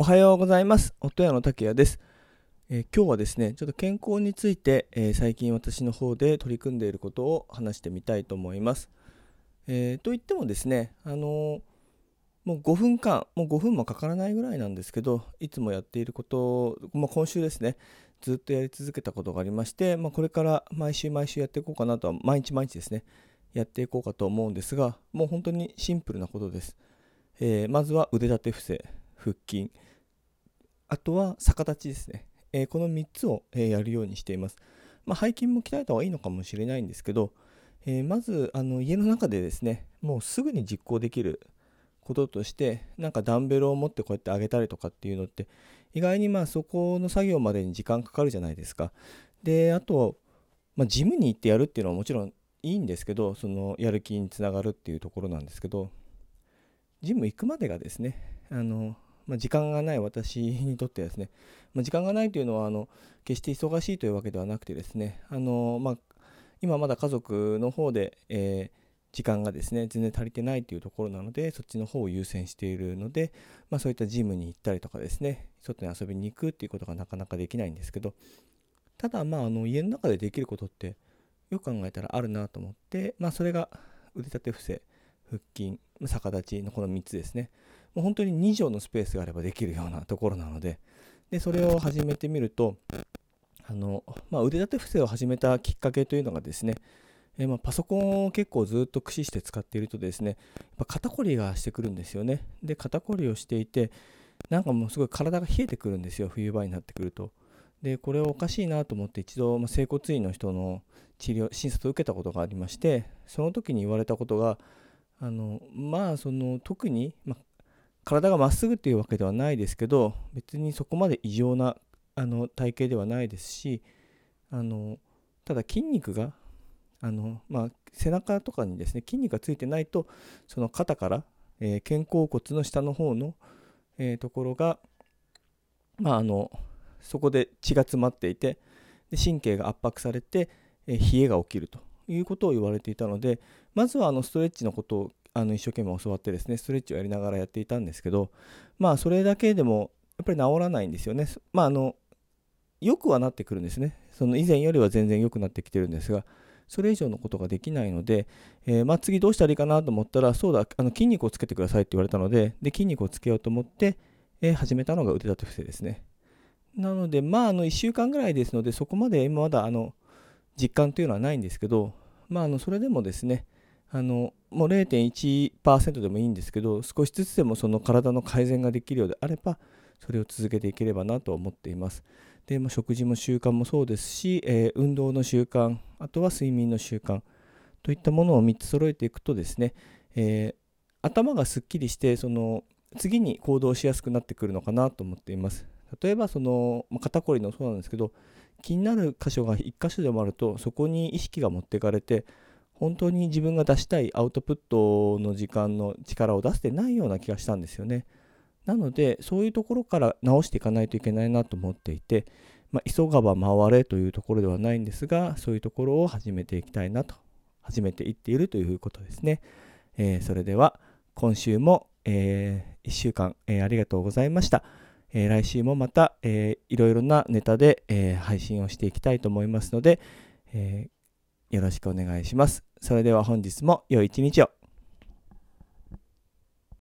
おはようございます。音屋の竹谷です、えー今日はですね、ちょっと健康について、えー最近私の方で取り組んでいることを話してみたいと思います。えーといってもですね、あのもう5分間、もう5分もかからないぐらいなんですけど、いつもやっていることを、まあ、今週ですね、ずっとやり続けたことがありまして、まあ、これから毎週毎週やっていこうかなとは、毎日毎日ですね、やっていこうかと思うんですが、もう本当にシンプルなことです。えまずは腕立て伏せ、腹筋、あとは逆立ちですね。えーこの3つを、えーやるようにしています。まあ、背筋も鍛えた方がいいのかもしれないんですけど、えーまずあの家の中でですね、もうすぐに実行できることとして、なんかダンベルを持ってこうやって上げたりとかっていうのって、意外にまあそこの作業までに時間かかるじゃないですか。で、あと、まあ、ジムに行ってやるっていうのはもちろんいいんですけど、そのやる気につながるっていうところなんですけど、ジム行くまでがですね、あのまあ、時間がない私 にとってですね、まあ、時間がないというのはあの決して忙しいというわけではなくてですね、あのまあ、今まだ家族の方で、えー時間がですね全然足りてないというところなのでそっちの方を優先しているので、まあ、そういったジムに行ったりとかですね外に遊びに行くっていうことがなかなかできないんですけどただまああの家の中でできることってよく考えたらあるなと思って、まあ、それが腕立て伏せ腹筋逆立ちのこの3つですね。もう本当に2畳のスペースがあればできるようなところなのででそれを始めてみるとあの、まあ、腕立て伏せを始めたきっかけというのがですねえまあパソコンを結構ずっと駆使して使っているとですねやっぱ肩こりがしてくるんですよね。で肩こりをしていてなんかもうすごい体が冷えてくるんですよ冬場になってくると。でこれはおかしいなと思って一度、まあ、整骨院の人の治療診察を受けたことがありましてその時に言われたことがあのまあその特に、まあ、体がまっすぐっていうわけではないですけど別にそこまで異常なあの体型ではないですしあのただ筋肉があの、まあ、背中とかにですね筋肉がついてないとその肩から、えー肩甲骨の下の方の、えーところが、まあ、あのそこで血が詰まっていてで神経が圧迫されて、えー冷えが起きるということを言われていたのでまずはあのストレッチのことをあの一生懸命教わってですねストレッチをやりながらやっていたんですけどまあそれだけでもやっぱり治らないんですよね。まああの良くはなってくるんですね。その以前よりは全然良くなってきてるんですがそれ以上のことができないので、えーまあ、次どうしたらいいかなと思ったらそうだあの筋肉をつけてくださいって言われたのでで筋肉をつけようと思って、えー始めたのが腕立て伏せですね。なのでまああの1週間ぐらいですのでそこまで今まだあの実感というのはないんですけど、まあ、あのそれでもですねあのもう0.1%でもいいんですけど少しずつでもその体の改善ができるようであればそれを続けていければなと思っています。で、まあ、食事も習慣もそうですし、えー運動の習慣あとは睡眠の習慣といったものを3つ揃えていくとですね、えー頭がすっきりしてその次に行動しやすくなってくるのかなと思っています。例えばそのまあ肩こりのそうなんですけど気になる箇所が1箇所でもあるとそこに意識が持っていかれて本当に自分が出したいアウトプットの時間の力を出してないような気がしたんですよね。なのでそういうところから直していかないといけないなと思っていて、まあ、急がば回れというところではないんですがそういうところを始めていきたいなと始めていっているということですね。えーそれでは今週も、え1週間、えーありがとうございました。えー来週もまた、えーいろいろなネタで、えー配信をしていきたいと思いますので、えーよろしくお願いします。それでは本日も良い一日を。